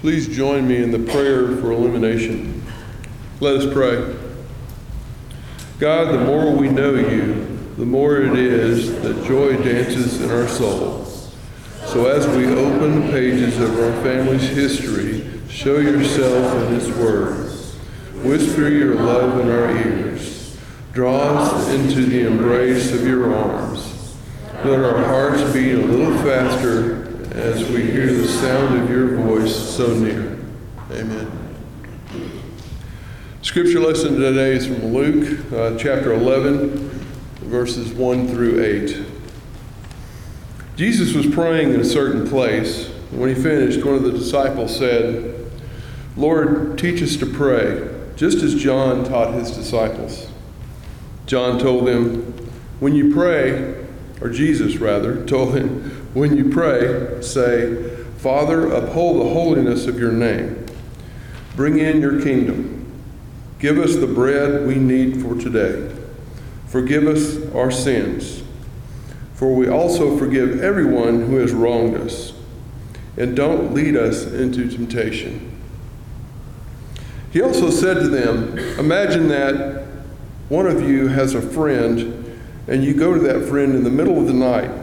Please join me in the prayer for illumination. Let us pray. God, the more we know you, the more it is that joy dances in our soul. So as we open the pages of our family's history, show yourself in His Word. Whisper your love in our ears. Draw us into the embrace of your arms. Let our hearts beat a little faster as we hear the sound of your voice so near. Amen. Scripture lesson today is from Luke uh, chapter 11, verses 1 through 8. Jesus was praying in a certain place. When he finished, one of the disciples said, Lord, teach us to pray, just as John taught his disciples. John told him, When you pray, or Jesus rather, told him, When you pray, say, Father, uphold the holiness of your name. Bring in your kingdom. Give us the bread we need for today. Forgive us our sins, for we also forgive everyone who has wronged us. And don't lead us into temptation. He also said to them, Imagine that one of you has a friend, and you go to that friend in the middle of the night.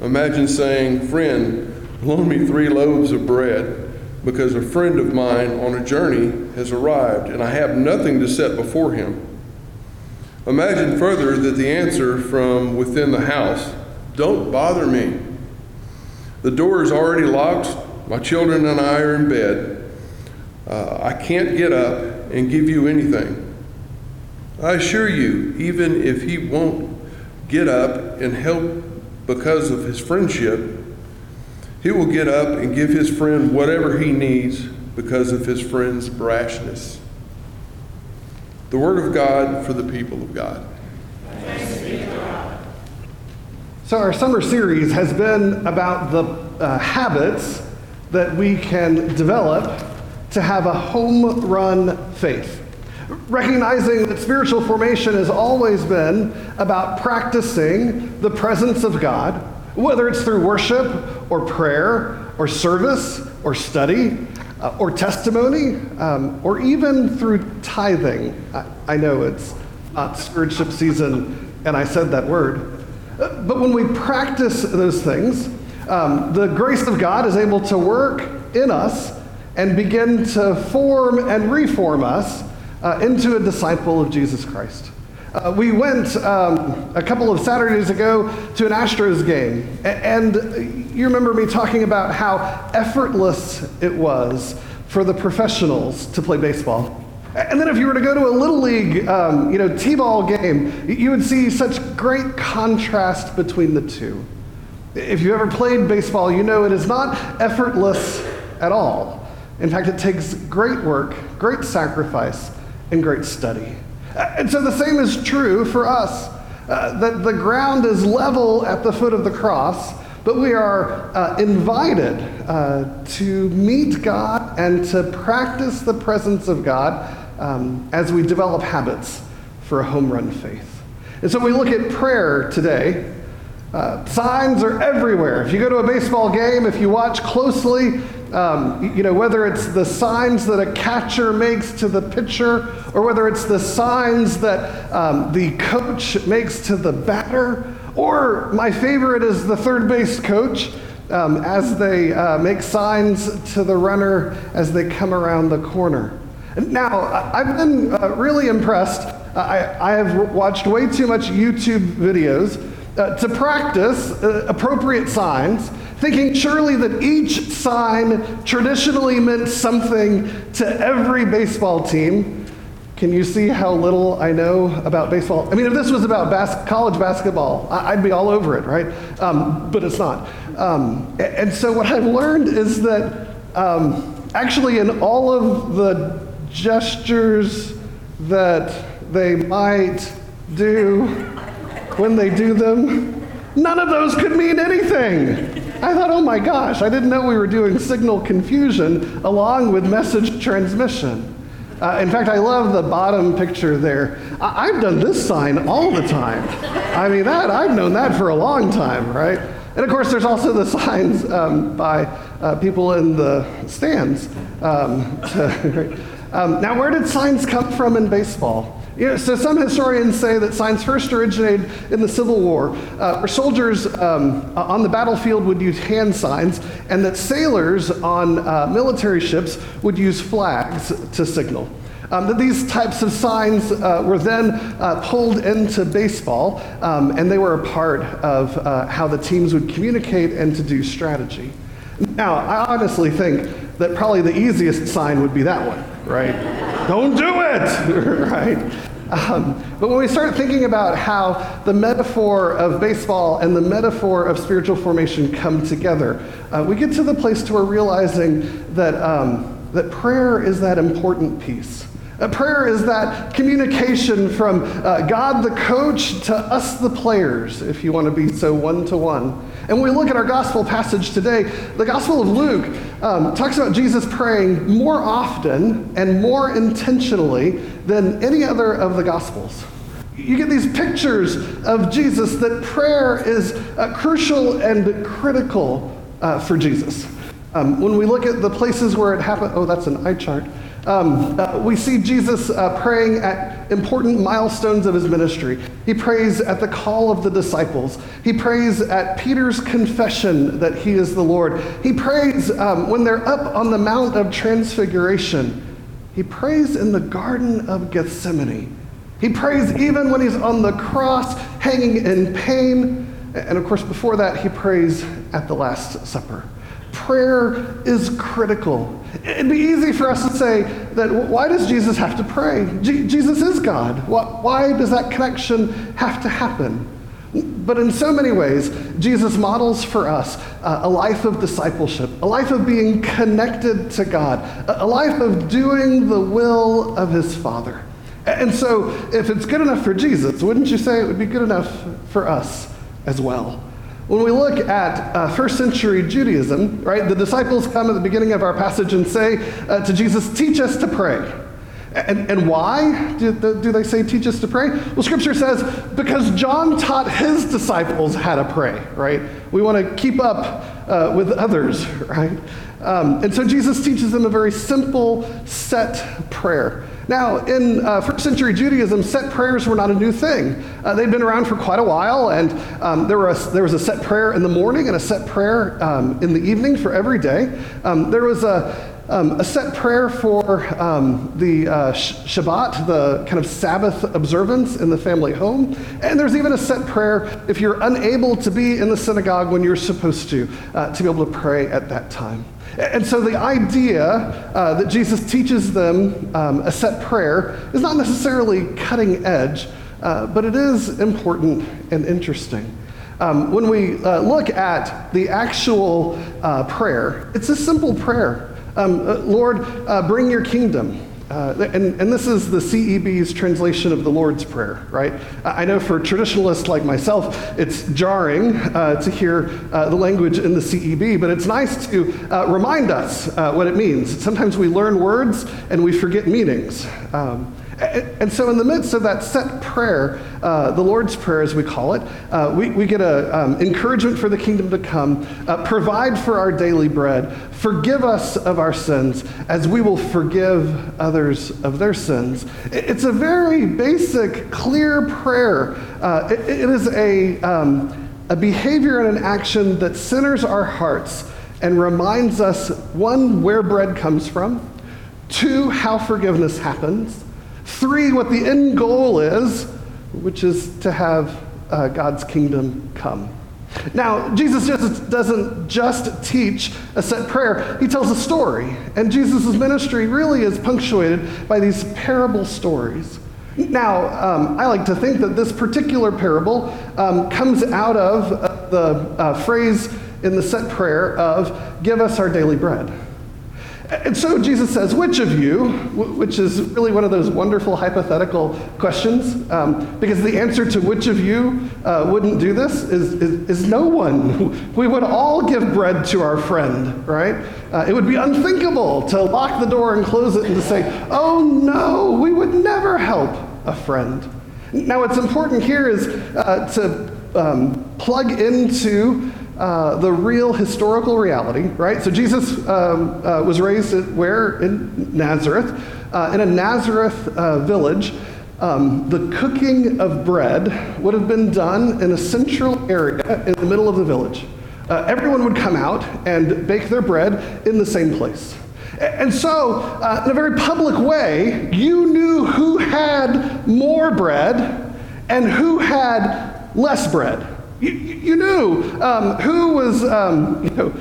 Imagine saying, Friend, loan me three loaves of bread because a friend of mine on a journey has arrived and I have nothing to set before him. Imagine further that the answer from within the house don't bother me. The door is already locked. My children and I are in bed. Uh, I can't get up and give you anything. I assure you, even if he won't get up and help because of his friendship, he will get up and give his friend whatever he needs because of his friend's brashness. The Word of God for the people of God. So, our summer series has been about the uh, habits that we can develop to have a home run faith. Recognizing that spiritual formation has always been about practicing the presence of God whether it's through worship or prayer or service or study uh, or testimony um, or even through tithing. I, I, know it's not stewardship season and I said that word. But when we practice those things, um, the grace of God is able to work in us and begin to form and reform us uh, into a disciple of Jesus Christ. Uh, we went um, a couple of Saturdays ago to an Astros game, and you remember me talking about how effortless it was for the professionals to play baseball. And then if you were to go to a little league, um, you know, t-ball game, you would see such great contrast between the two. If you ever played baseball, you know it is not effortless at all. In fact, it takes great work, great sacrifice, and great study. And so the same is true for us. Uh, that the ground is level at the foot of the cross, but we are uh, invited uh, to meet God and to practice the presence of God um, as we develop habits for a home run faith. And so we look at prayer today. Uh, signs are everywhere. If you go to a baseball game, if you watch closely, um, you know, whether it's the signs that a catcher makes to the pitcher, or whether it's the signs that um, the coach makes to the batter, or my favorite is the third base coach um, as they uh, make signs to the runner as they come around the corner. Now, I've been uh, really impressed. I, I have watched way too much YouTube videos uh, to practice uh, appropriate signs thinking surely that each sign traditionally meant something to every baseball team. Can you see how little I know about baseball? I mean, if this was about bas- college basketball, I- would be all over it, right? Um, but it's not. Um, and so, what I've learned is that um, actually, in all of the gestures that they might do when they do them, none of those could mean anything. I thought, oh my gosh, I didn't know we were doing signal confusion along with message transmission. Uh, in fact, I love the bottom picture there. I- have done this sign all the time. I mean, that I've known that for a long time, right? And of course, there's also the signs um, by uh, people in the stands. Um, to, um, now, where did signs come from in baseball? You know, so some historians say that signs first originated in the Civil War, uh, where soldiers um, on the battlefield would use hand signs, and that sailors on uh, military ships would use flags to signal. Um, that these types of signs uh, were then uh, pulled into baseball, um, and they were a part of uh, how the teams would communicate and to do strategy. Now, I honestly think that probably the easiest sign would be that one, right? Don't do it, right? Um, but when we start thinking about how the metaphor of baseball and the metaphor of spiritual formation come together, uh, we get to the place to where realizing that, um, that prayer is that important piece. A prayer is that communication from uh, God the coach to us the players, if you want to be so one to one. And when we look at our gospel passage today, the Gospel of Luke um, talks about Jesus praying more often and more intentionally than any other of the Gospels. You get these pictures of Jesus that prayer is uh, crucial and critical uh, for Jesus. Um, when we look at the places where it happened, oh, that's an eye chart. Um, uh, we see Jesus uh, praying at important milestones of his ministry. He prays at the call of the disciples. He prays at Peter's confession that he is the Lord. He prays um, when they're up on the Mount of Transfiguration. He prays in the Garden of Gethsemane. He prays even when he's on the cross, hanging in pain. And of course, before that, he prays at the Last Supper. Prayer is critical. It'd be easy for us to say that why does Jesus have to pray? G- Jesus is God. Why, does that connection have to happen? But in so many ways, Jesus models for us uh, a life of discipleship, a life of being connected to God, a life of doing the will of his Father. And so, if it's good enough for Jesus, wouldn't you say it would be good enough for us as well? When we look at uh, first century Judaism, right, the disciples come at the beginning of our passage and say uh, to Jesus, Teach us to pray. And, and why do, do they say, Teach us to pray? Well, scripture says, Because John taught his disciples how to pray, right? We want to keep up uh, with others, right? Um, and so Jesus teaches them a very simple, set prayer. Now, in uh, first century Judaism, set prayers were not a new thing. Uh, they'd been around for quite a while, and um, there, a, there was a set prayer in the morning and a set prayer um, in the evening for every day. Um, there was a, um, a set prayer for um, the uh, Shabbat, the kind of Sabbath observance in the family home. And there's even a set prayer if you're unable to be in the synagogue when you're supposed to, uh, to be able to pray at that time. And so the idea uh, that Jesus teaches them um, a set prayer is not necessarily cutting edge, uh, but it is important and interesting. Um, when we uh, look at the actual uh, prayer, it's a simple prayer. Um, uh, Lord, uh, bring your kingdom. Uh, and, and, this is the CEB's translation of the Lord's Prayer, right? I know for traditionalists like myself, it's jarring uh, to hear uh, the language in the CEB, but it's nice to uh, remind us uh, what it means. Sometimes we learn words and we forget meanings. Um, and so, in the midst of that set prayer, uh, the Lord's Prayer, as we call it, uh, we, we get an um, encouragement for the kingdom to come, uh, provide for our daily bread, forgive us of our sins as we will forgive others of their sins. It's a very basic, clear prayer. Uh, it, it is a, um, a behavior and an action that centers our hearts and reminds us one, where bread comes from, two, how forgiveness happens Three, what the end goal is, which is to have uh, God's kingdom come. Now, Jesus just doesn't just teach a set prayer, he tells a story. And Jesus' ministry really is punctuated by these parable stories. Now, um, I like to think that this particular parable um, comes out of uh, the uh, phrase in the set prayer of, Give us our daily bread. And so Jesus says, Which of you, which is really one of those wonderful hypothetical questions, um, because the answer to which of you uh, wouldn't do this is, is, is, no one. We would all give bread to our friend, right? Uh, it would be unthinkable to lock the door and close it and to say, Oh no, we would never help a friend. Now, what's important here is uh, to um, plug into uh, the real historical reality, right? So Jesus um, uh, was raised at where? In Nazareth. Uh, in a Nazareth uh, village, um, the cooking of bread would have been done in a central area in the middle of the village. Uh, everyone would come out and bake their bread in the same place. And so, uh, in a very public way, you knew who had more bread and who had less bread. You, you knew um, who was, um, you know,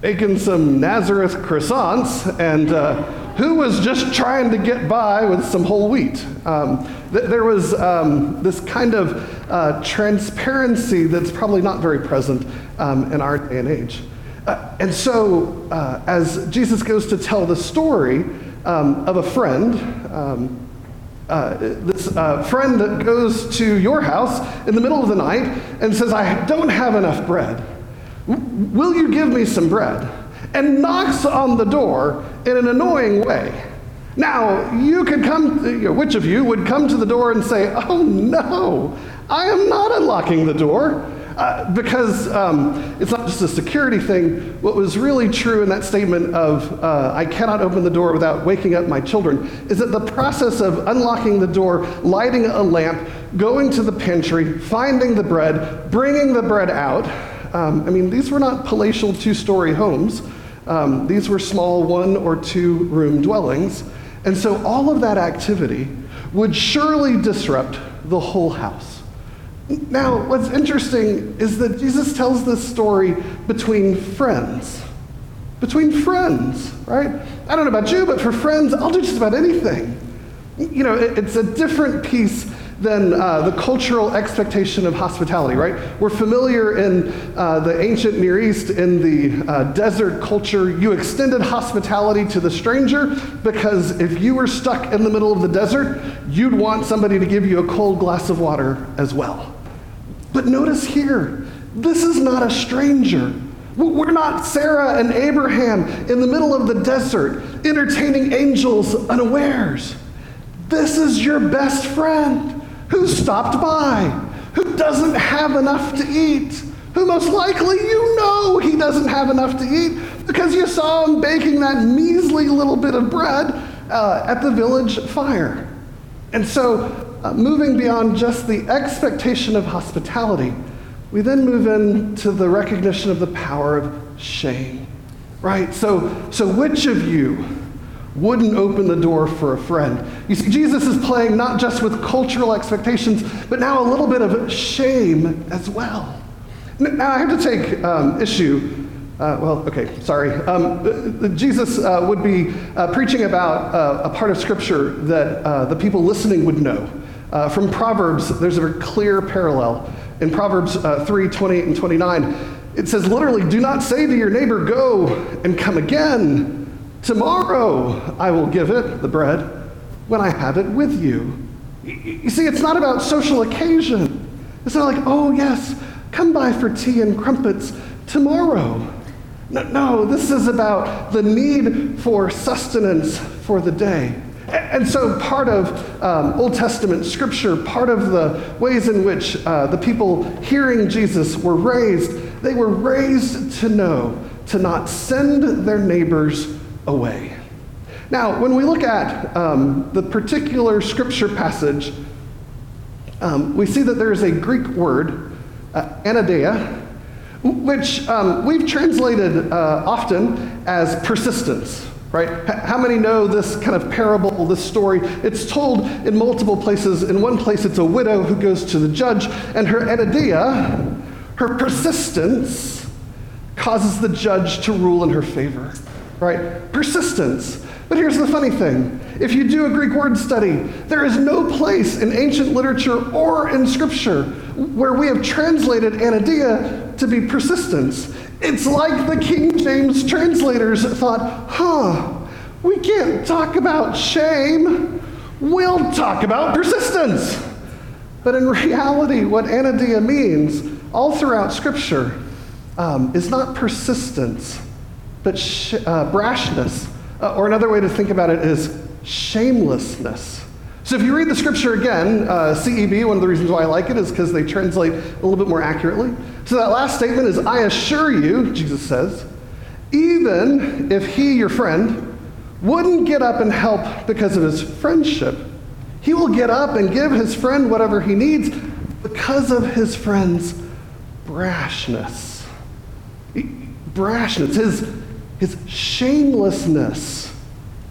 baking some Nazareth croissants and uh, who was just trying to get by with some whole wheat. Um, th- there was um, this kind of uh, transparency that's probably not very present um, in our day and age. Uh, and so, uh, as Jesus goes to tell the story um, of a friend, uh, this uh, friend that goes to your house in the middle of the night and says, I don't have enough bread. Will you give me some bread? And knocks on the door in an annoying way. Now, you could come, you know, which of you would come to the door and say, Oh no, I am not unlocking the door? Uh, because um, it's not just a security thing. What was really true in that statement of, uh, I cannot open the door without waking up my children, is that the process of unlocking the door, lighting a lamp, going to the pantry, finding the bread, bringing the bread out. Um, I mean, these were not palatial two story homes, um, these were small one or two room dwellings. And so all of that activity would surely disrupt the whole house. Now, what's interesting is that Jesus tells this story between friends. Between friends, right? I don't know about you, but for friends, I'll do just about anything. You know, it's a different piece than uh, the cultural expectation of hospitality, right? We're familiar in uh, the ancient Near East, in the uh, desert culture, you extended hospitality to the stranger because if you were stuck in the middle of the desert, you'd want somebody to give you a cold glass of water as well. But notice here, this is not a stranger. We're not Sarah and Abraham in the middle of the desert entertaining angels unawares. This is your best friend who stopped by, who doesn't have enough to eat, who most likely you know he doesn't have enough to eat because you saw him baking that measly little bit of bread uh, at the village fire. And so uh, moving beyond just the expectation of hospitality, we then move into the recognition of the power of shame. Right? So, so which of you wouldn't open the door for a friend? You see, Jesus is playing not just with cultural expectations, but now a little bit of shame as well. Now, I have to take um, issue uh, well, okay, sorry. Um, uh, Jesus uh, would be uh, preaching about uh, a part of Scripture that uh, the people listening would know. Uh, from Proverbs, there's a clear parallel. In Proverbs uh, 3 28 and 29, it says literally, Do not say to your neighbor, Go and come again. Tomorrow I will give it, the bread, when I have it with you. You see, it's not about social occasion. It's not like, Oh, yes, come by for tea and crumpets tomorrow. No, no, this is about the need for sustenance for the day. And so, part of um, Old Testament scripture, part of the ways in which uh, the people hearing Jesus were raised, they were raised to know to not send their neighbors away. Now, when we look at um, the particular scripture passage, um, we see that there is a Greek word, uh, anaideia, which um, we've translated uh, often as persistence, right? How many know this kind of parable, this story? It's told in multiple places. In one place, it's a widow who goes to the judge, and her anaideia, her persistence, causes the judge to rule in her favor, right? Persistence. But here's the funny thing if you do a Greek word study, there is no place in ancient literature or in scripture where we have translated anaideia to be persistence. It's like the King James translators thought, huh, we can't talk about shame, we'll talk about persistence. But in reality, what anaideia means all throughout Scripture um, is not persistence, but sh- uh, brashness. Uh, or another way to think about it is shamelessness. So if you read the scripture again, uh, CEB, one of the reasons why I like it is because they translate a little bit more accurately. So that last statement is I assure you, Jesus says, even if he, your friend, wouldn't get up and help because of his friendship, he will get up and give his friend whatever he needs because of his friend's brashness. Brashness, his, his shamelessness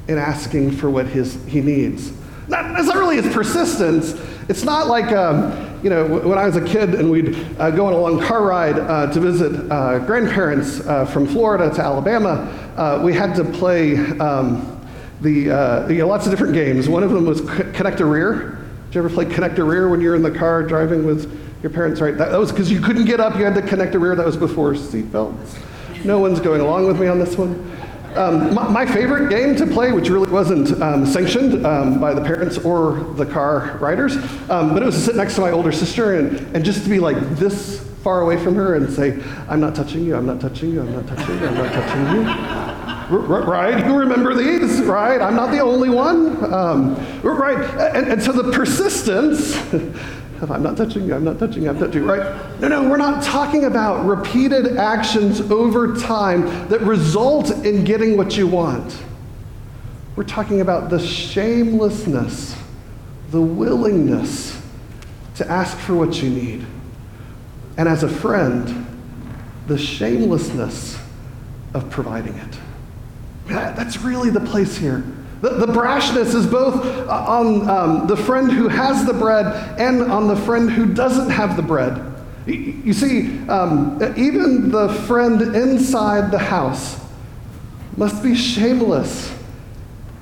in asking for what his, he needs. Not, it's not really his persistence. It's not like, um, you know, when I was a kid and we'd uh, go on a long car ride uh, to visit uh, grandparents uh, from Florida to Alabama, uh, we had to play um, the, uh, you know, lots of different games. One of them was Connect a Rear. Did you ever play Connect a Rear when you were in the car driving with your parents? Right. That, that was because you couldn't get up. You had to connect a rear. That was before seatbelts. No one's going along with me on this one. Um, my, my, favorite game to play, which really wasn't um, sanctioned um, by the parents or the car riders, um, but it was to sit next to my older sister and, and just to be like this far away from her and say, I'm not touching you, I'm not touching you, I'm not touching you, I'm not touching you. right? You remember these, right? I'm not the only one. Um, right? And, and so the persistence I'm not touching you, I'm not touching you, I'm touching you, right? No, no, we're not talking about repeated actions over time that result in getting what you want. We're talking about the shamelessness, the willingness to ask for what you need. And as a friend, the shamelessness of providing it. That's really the place here. The, the brashness is both uh, on um, the friend who has the bread and on the friend who doesn't have the bread. You see, um, even the friend inside the house must be shameless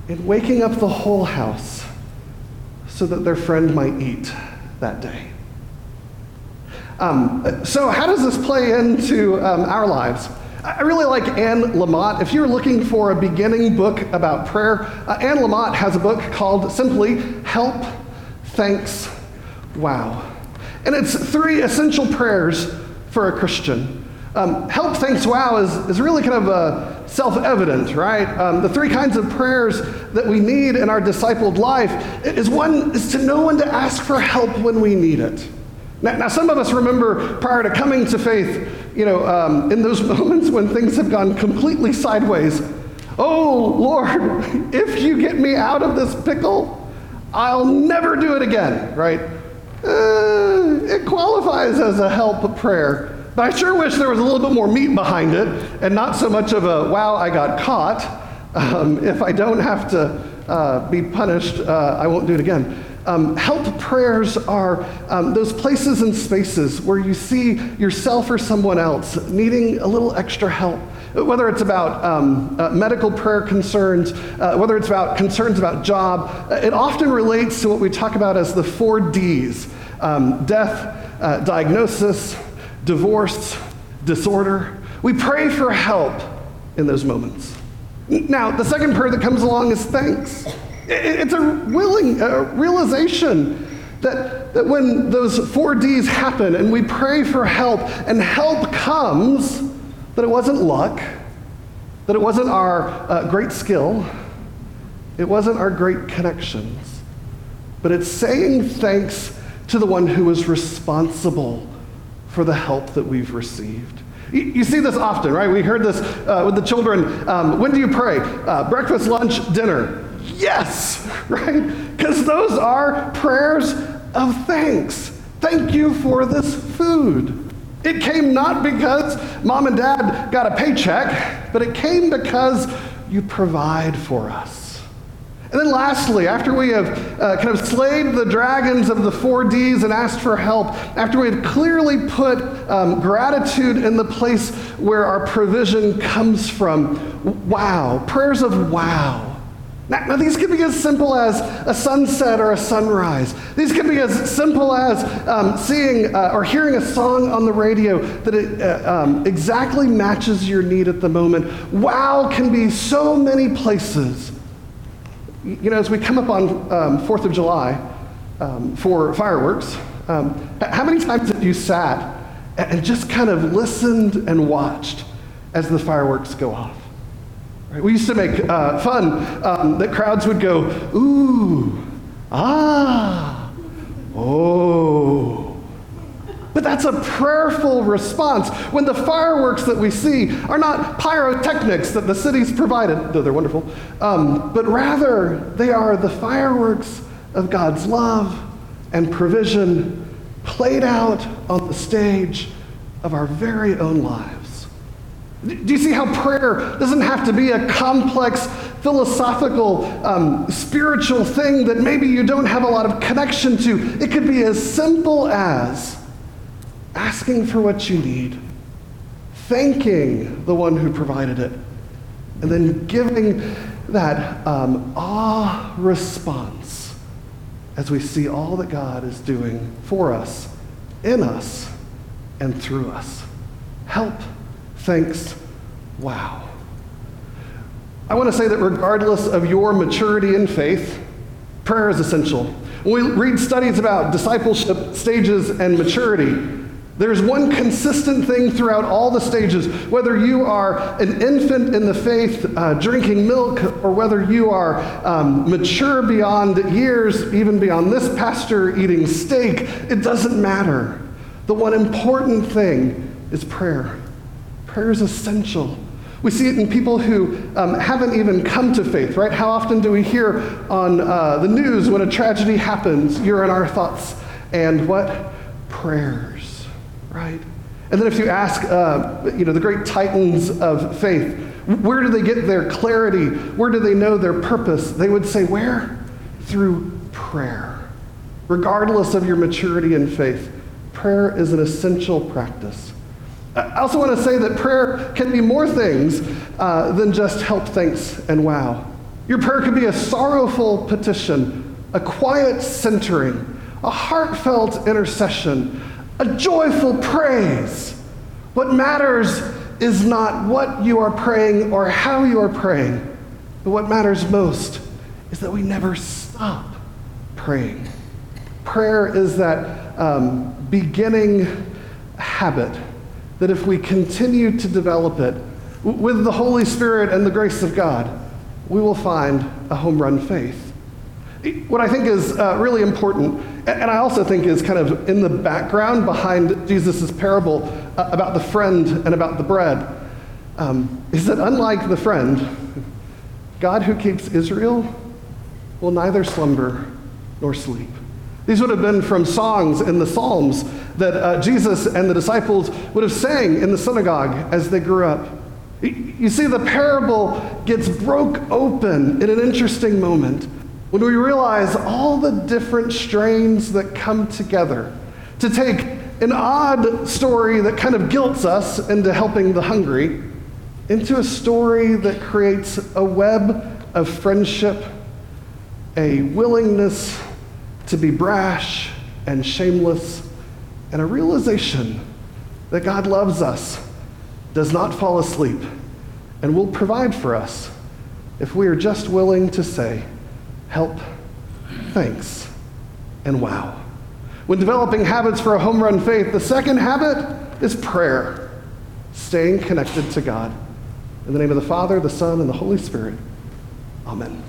in waking up the whole house so that their friend might eat that day. Um, so, how does this play into um, our lives? I really like Anne Lamott. If you're looking for a beginning book about prayer, uh, Anne Lamott has a book called simply Help, Thanks, Wow. And it's three essential prayers for a Christian. Um, help, thanks, wow is, is really kind of a self evident, right? Um, the three kinds of prayers that we need in our discipled life is one is to know when to ask for help when we need it. Now, now some of us remember prior to coming to faith, you know, um, in those moments when things have gone completely sideways. Oh, Lord, if you get me out of this pickle, I'll never do it again, right? Uh, it qualifies as a help of prayer. But I sure wish there was a little bit more meat behind it and not so much of a, wow, I got caught. Um, if I don't have to uh, be punished, uh, I won't do it again. Um, help prayers are um, those places and spaces where you see yourself or someone else needing a little extra help. Whether it's about um, uh, medical prayer concerns, uh, whether it's about concerns about job, uh, it often relates to what we talk about as the four D's um, death, uh, diagnosis, divorce, disorder. We pray for help in those moments. Now, the second prayer that comes along is thanks. It's a willing a realization that, that when those four D's happen and we pray for help and help comes, that it wasn't luck, that it wasn't our uh, great skill, it wasn't our great connections, but it's saying thanks to the one who is responsible for the help that we've received. You, you see this often, right? We heard this uh, with the children. Um, when do you pray? Uh, breakfast, lunch, dinner. Yes, right? Because those are prayers of thanks. Thank you for this food. It came not because mom and dad got a paycheck, but it came because you provide for us. And then, lastly, after we have uh, kind of slayed the dragons of the four D's and asked for help, after we have clearly put um, gratitude in the place where our provision comes from, wow, prayers of wow. Now, now, these could be as simple as a sunset or a sunrise. These could be as simple as um, seeing uh, or hearing a song on the radio that it, uh, um, exactly matches your need at the moment. Wow can be so many places. You know, as we come up on um, 4th of July um, for fireworks, um, how many times have you sat and just kind of listened and watched as the fireworks go off? We used to make uh, fun um, that crowds would go, ooh, ah, oh. But that's a prayerful response when the fireworks that we see are not pyrotechnics that the city's provided, though they're wonderful, um, but rather they are the fireworks of God's love and provision played out on the stage of our very own lives. Do you see how prayer doesn't have to be a complex, philosophical, um, spiritual thing that maybe you don't have a lot of connection to? It could be as simple as asking for what you need, thanking the one who provided it, and then giving that um, awe response as we see all that God is doing for us, in us, and through us. Help, thanks, wow. I want to say that regardless of your maturity in faith, prayer is essential. When we read studies about discipleship stages and maturity, there's one consistent thing throughout all the stages, whether you are an infant in the faith uh, drinking milk, or whether you are um, mature beyond years, even beyond this pastor eating steak, it doesn't matter. The one important thing is prayer. Prayer is essential. We see it in people who um, haven't even come to faith, right? How often do we hear on uh, the news when a tragedy happens, you're in our thoughts, and what? Prayers right? And then if you ask, uh, you know, the great titans of faith, where do they get their clarity? Where do they know their purpose? They would say, where? Through prayer. Regardless of your maturity in faith, prayer is an essential practice. I also want to say that prayer can be more things uh, than just help, thanks, and wow. Your prayer could be a sorrowful petition, a quiet centering, a heartfelt intercession, a joyful praise. What matters is not what you are praying or how you are praying, but what matters most is that we never stop praying. Prayer is that um, beginning habit that if we continue to develop it with the Holy Spirit and the grace of God, we will find a home run faith. What I think is uh, really important, and I also think is kind of in the background behind Jesus' parable uh, about the friend and about the bread, um, is that unlike the friend, God who keeps Israel will neither slumber nor sleep. These would have been from songs in the Psalms that uh, Jesus and the disciples would have sang in the synagogue as they grew up. You see, the parable gets broke open in an interesting moment when we realize all the different strains that come together to take an odd story that kind of guilts us into helping the hungry into a story that creates a web of friendship, a willingness to be brash and shameless, and a realization that God loves us, does not fall asleep, and will provide for us if we are just willing to say, help, thanks, and wow. When developing habits for a home run faith, the second habit is prayer, staying connected to God. In the name of the Father, the Son, and the Holy Spirit, amen.